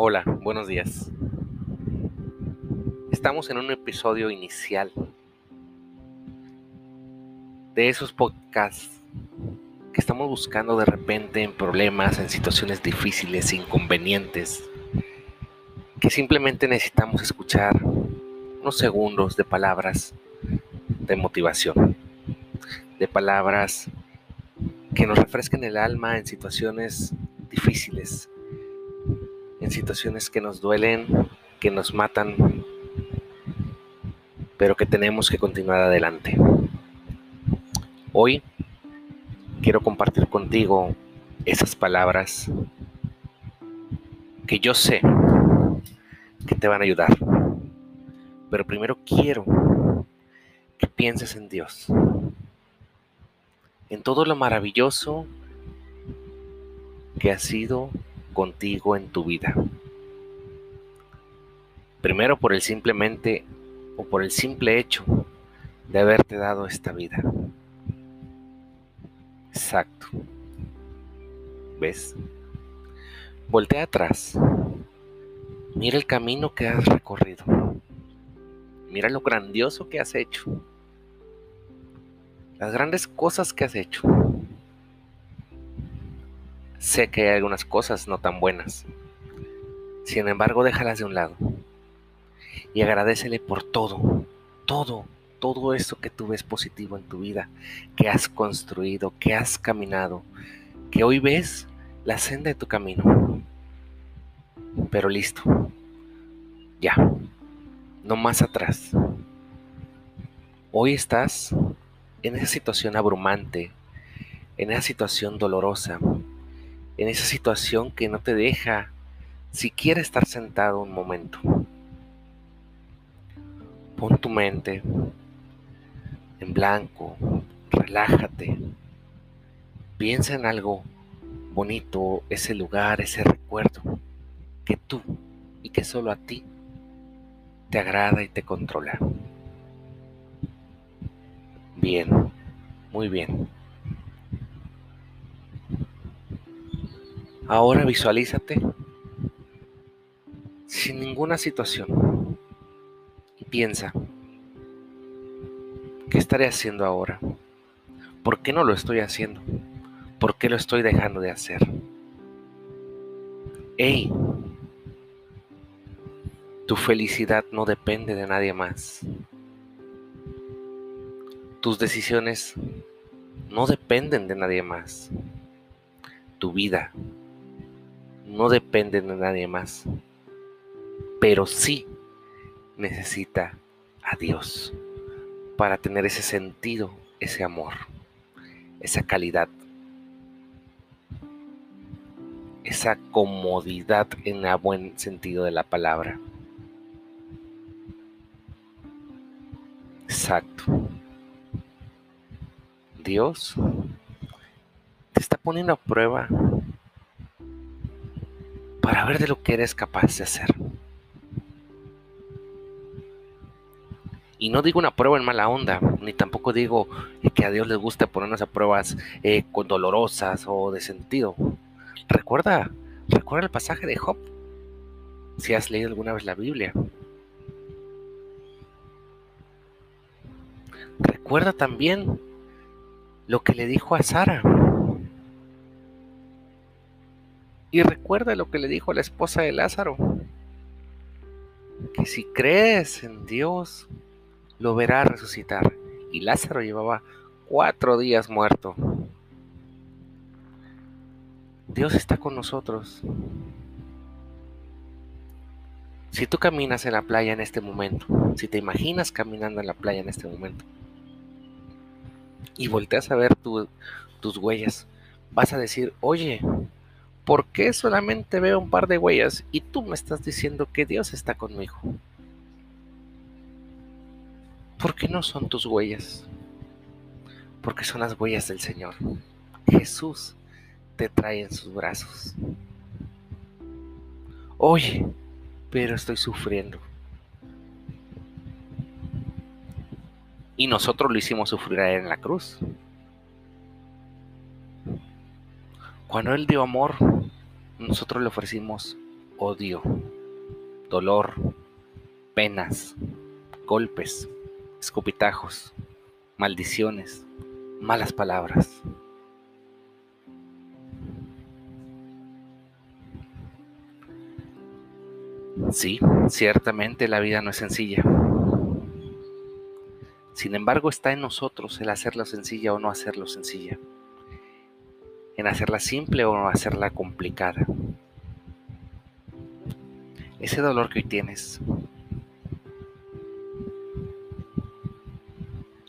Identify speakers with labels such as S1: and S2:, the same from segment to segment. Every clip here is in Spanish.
S1: Hola, buenos días. Estamos en un episodio inicial de esos podcasts que estamos buscando de repente en problemas, en situaciones difíciles, inconvenientes, que simplemente necesitamos escuchar unos segundos de palabras de motivación, de palabras que nos refresquen el alma en situaciones difíciles, situaciones que nos duelen, que nos matan, pero que tenemos que continuar adelante. Hoy quiero compartir contigo esas palabras que yo sé que te van a ayudar. Pero primero quiero que pienses en Dios, en todo lo maravilloso que ha sido contigo en tu vida. Primero por el simplemente o por el simple hecho de haberte dado esta vida. Exacto. ¿Ves? Voltea atrás. Mira el camino que has recorrido. Mira lo grandioso que has hecho. Las grandes cosas que has hecho. Sé que hay algunas cosas no tan buenas. Sin embargo, déjalas de un lado. Y agradecele por todo, todo, todo eso que tú ves positivo en tu vida, que has construido, que has caminado, que hoy ves la senda de tu camino. Pero listo. Ya. No más atrás. Hoy estás en esa situación abrumante, en esa situación dolorosa, en esa situación que no te deja siquiera estar sentado un momento. Pon tu mente en blanco, relájate, piensa en algo bonito, ese lugar, ese recuerdo que tú y que solo a ti te agrada y te controla. Bien, muy bien. Ahora visualízate sin ninguna situación y piensa, ¿qué estaré haciendo ahora? ¿Por qué no lo estoy haciendo? ¿Por qué lo estoy dejando de hacer? ¡Ey! Tu felicidad no depende de nadie más. Tus decisiones no dependen de nadie más. Tu vida no depende de nadie más, pero sí necesita a Dios para tener ese sentido, ese amor, esa calidad, esa comodidad en el buen sentido de la palabra. Exacto. Dios te está poniendo a prueba para ver de lo que eres capaz de hacer. Y no digo una prueba en mala onda, ni tampoco digo que a Dios le guste ponernos a pruebas eh, dolorosas o de sentido. Recuerda, recuerda el pasaje de Job, si has leído alguna vez la Biblia. Recuerda también lo que le dijo a Sara. Y recuerda lo que le dijo la esposa de Lázaro, que si crees en Dios, lo verá resucitar. Y Lázaro llevaba cuatro días muerto. Dios está con nosotros. Si tú caminas en la playa en este momento, si te imaginas caminando en la playa en este momento, y volteas a ver tus huellas, vas a decir, oye, ¿por qué solamente veo un par de huellas y tú me estás diciendo que Dios está conmigo? ¿Por qué no son tus huellas? Porque son las huellas del Señor. Jesús te trae en sus brazos. Oye, pero estoy sufriendo. Y nosotros lo hicimos sufrir a Él en la cruz. Cuando Él dio amor, nosotros le ofrecimos odio, dolor, penas, golpes, escupitajos, maldiciones, malas palabras. Sí, ciertamente la vida no es sencilla. Sin embargo, está en nosotros el hacerla sencilla o no hacerlo sencilla. En hacerla simple o hacerla complicada. Ese dolor que hoy tienes,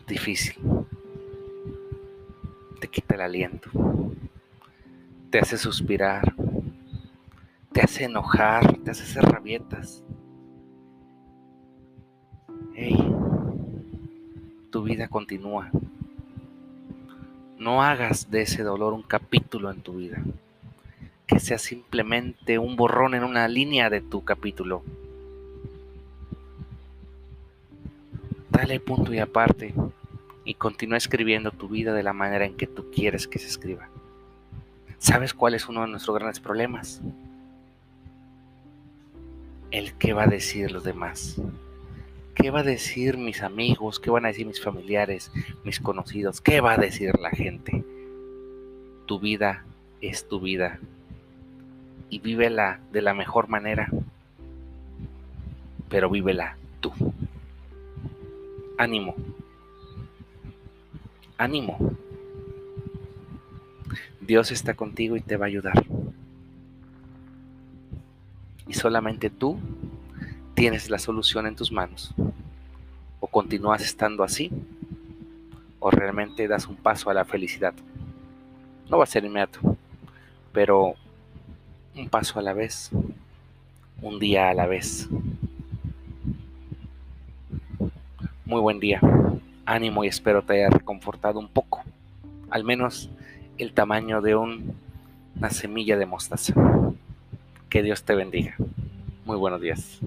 S1: difícil, te quita el aliento, te hace suspirar, te hace enojar, te hace hacer rabietas. Hey, tu vida continúa. No hagas de ese dolor un capítulo en tu vida. Que sea simplemente un borrón en una línea de tu capítulo. Dale punto y aparte y continúa escribiendo tu vida de la manera en que tú quieres que se escriba. ¿Sabes cuál es uno de nuestros grandes problemas? el qué va a decir los demás. ¿Qué va a decir mis amigos? ¿Qué van a decir mis familiares, mis conocidos? ¿Qué va a decir la gente? Tu vida es tu vida y vívela de la mejor manera, pero vívela tú. Ánimo. Ánimo. Dios está contigo y te va a ayudar y solamente tú tienes la solución en tus manos. O continúas estando así, o realmente das un paso a la felicidad. No va a ser inmediato, pero un paso a la vez, un día a la vez. Muy buen día, ánimo y espero te haya reconfortado un poco, al menos el tamaño de una semilla de mostaza. Que Dios te bendiga. Muy buenos días.